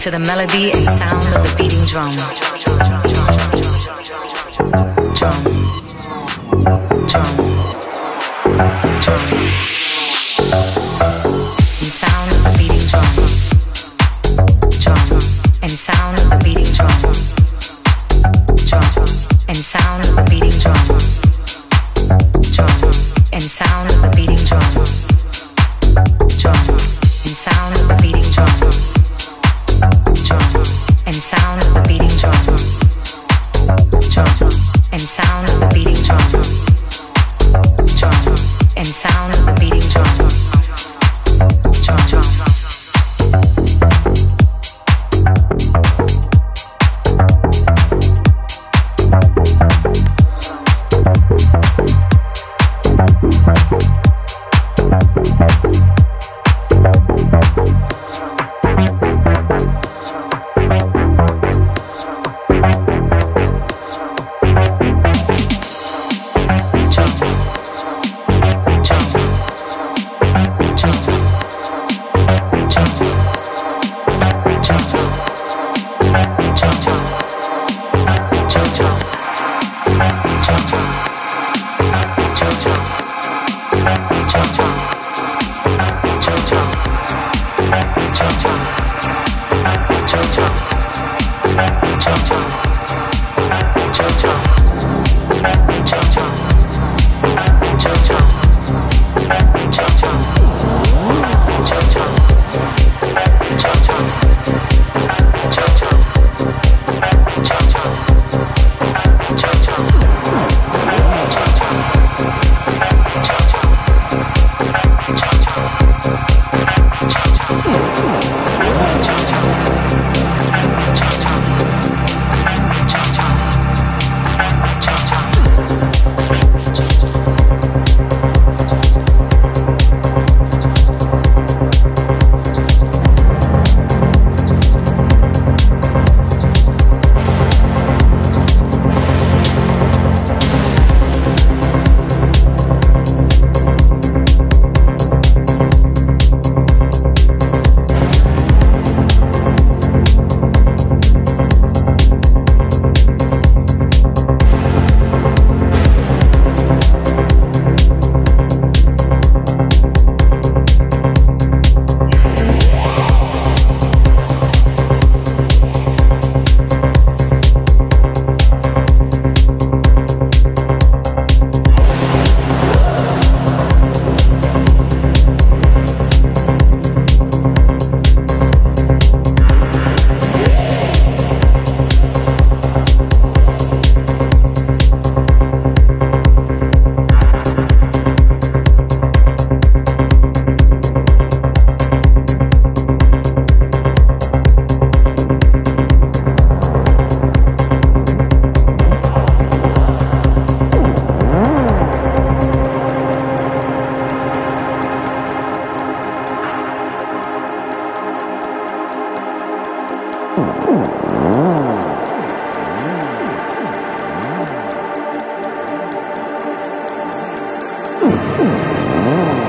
to the melody and sound of the beating drum. Drum. Drum. Drum. Mm.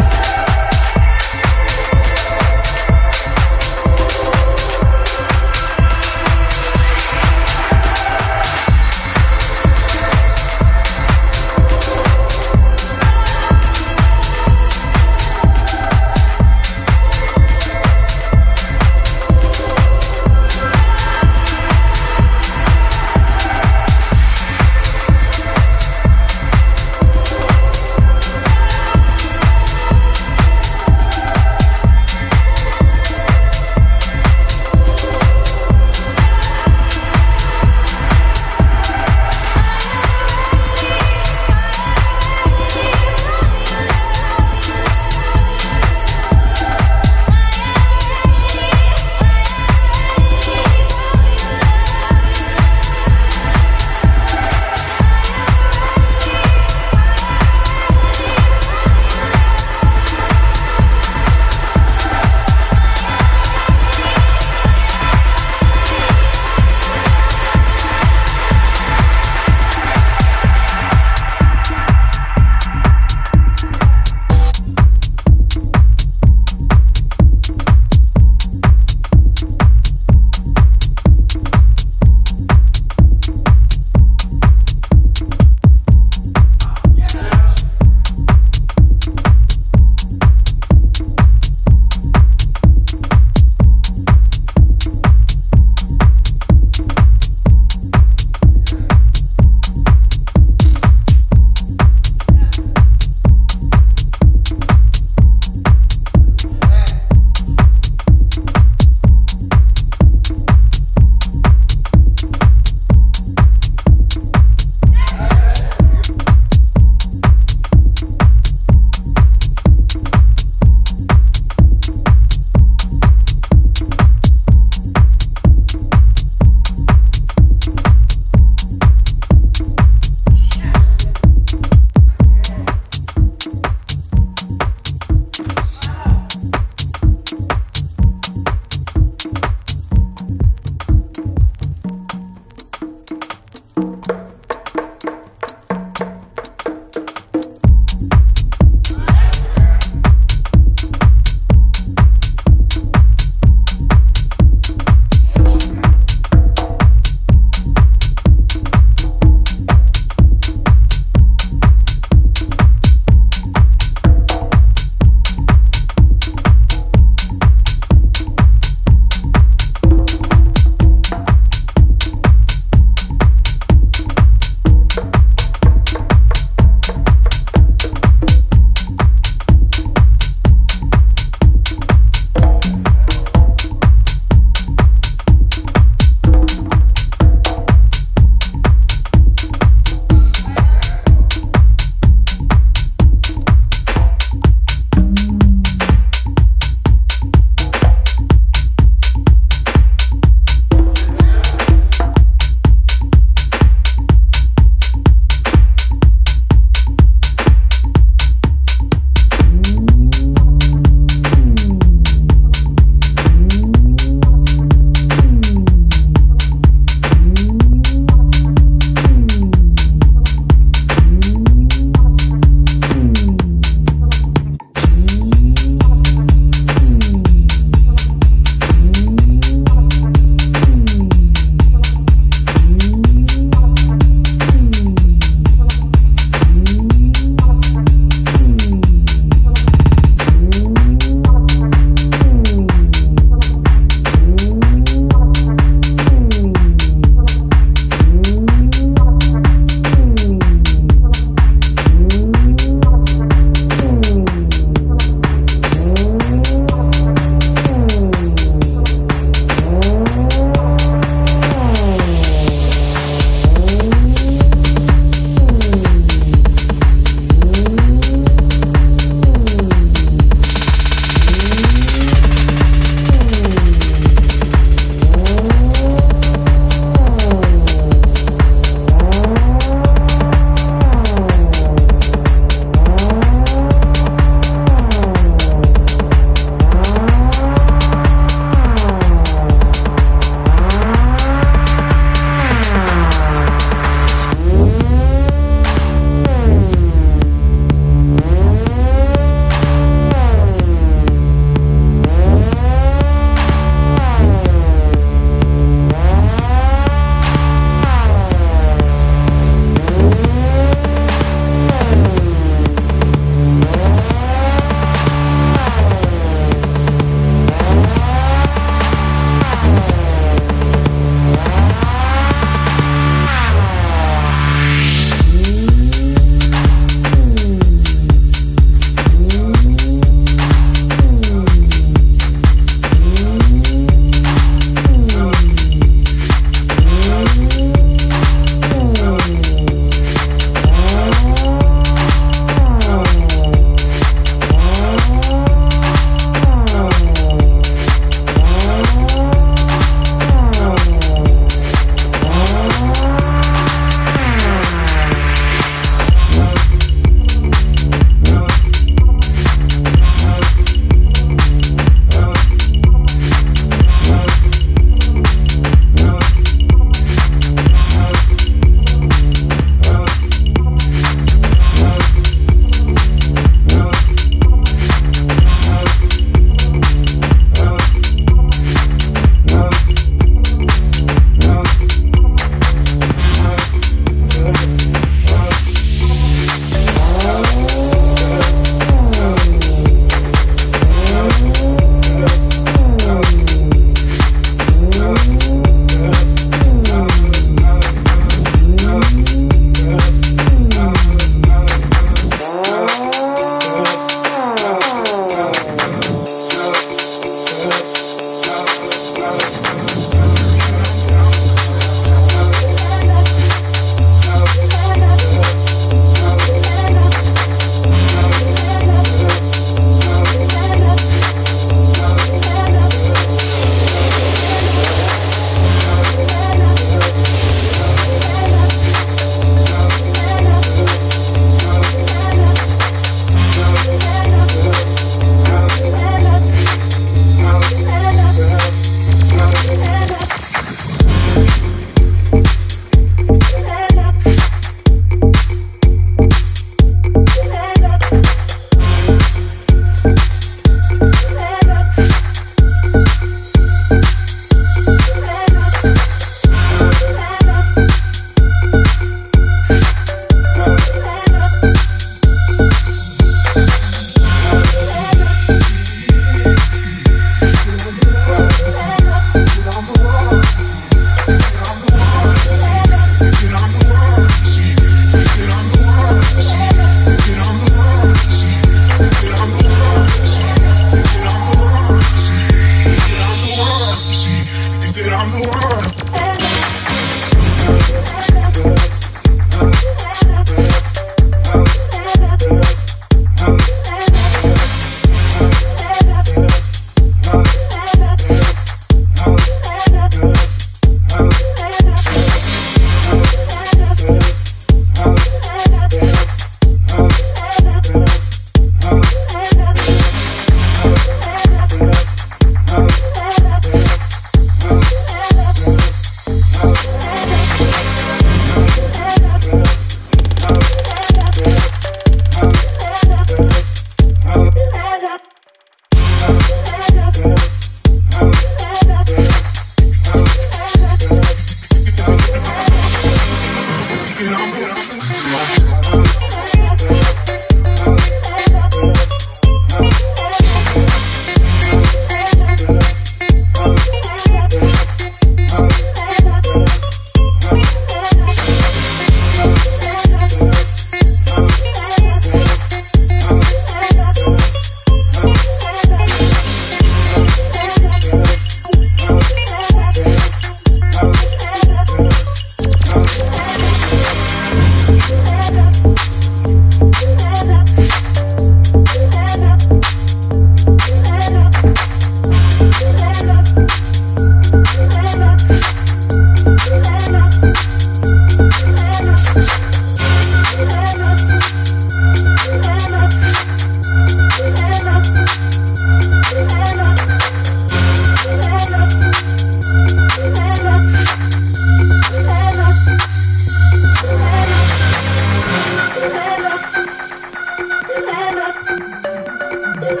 Thank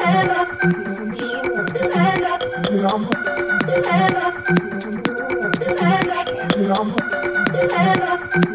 you.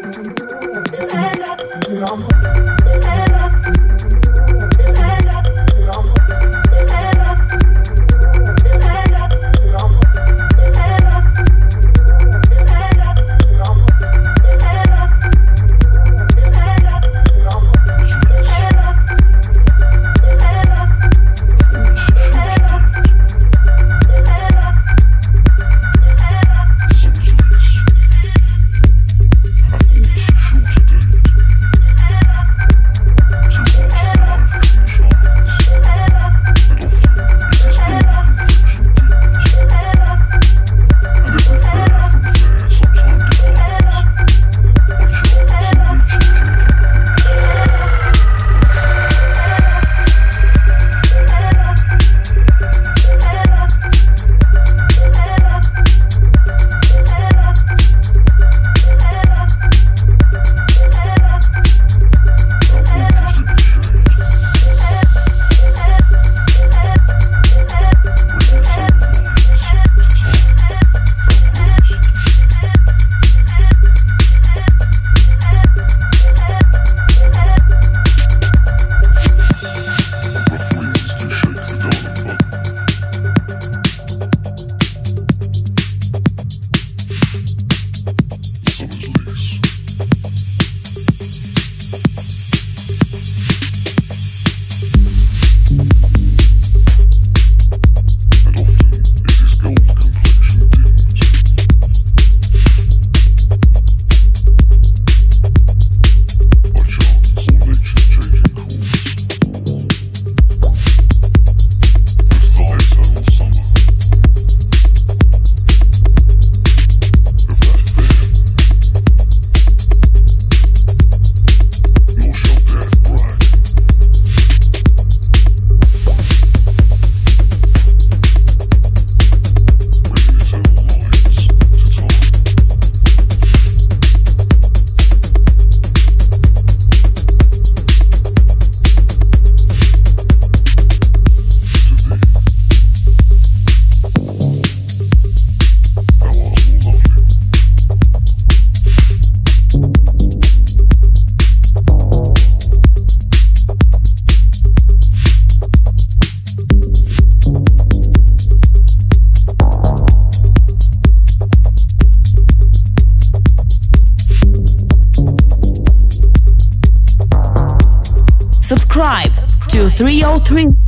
303.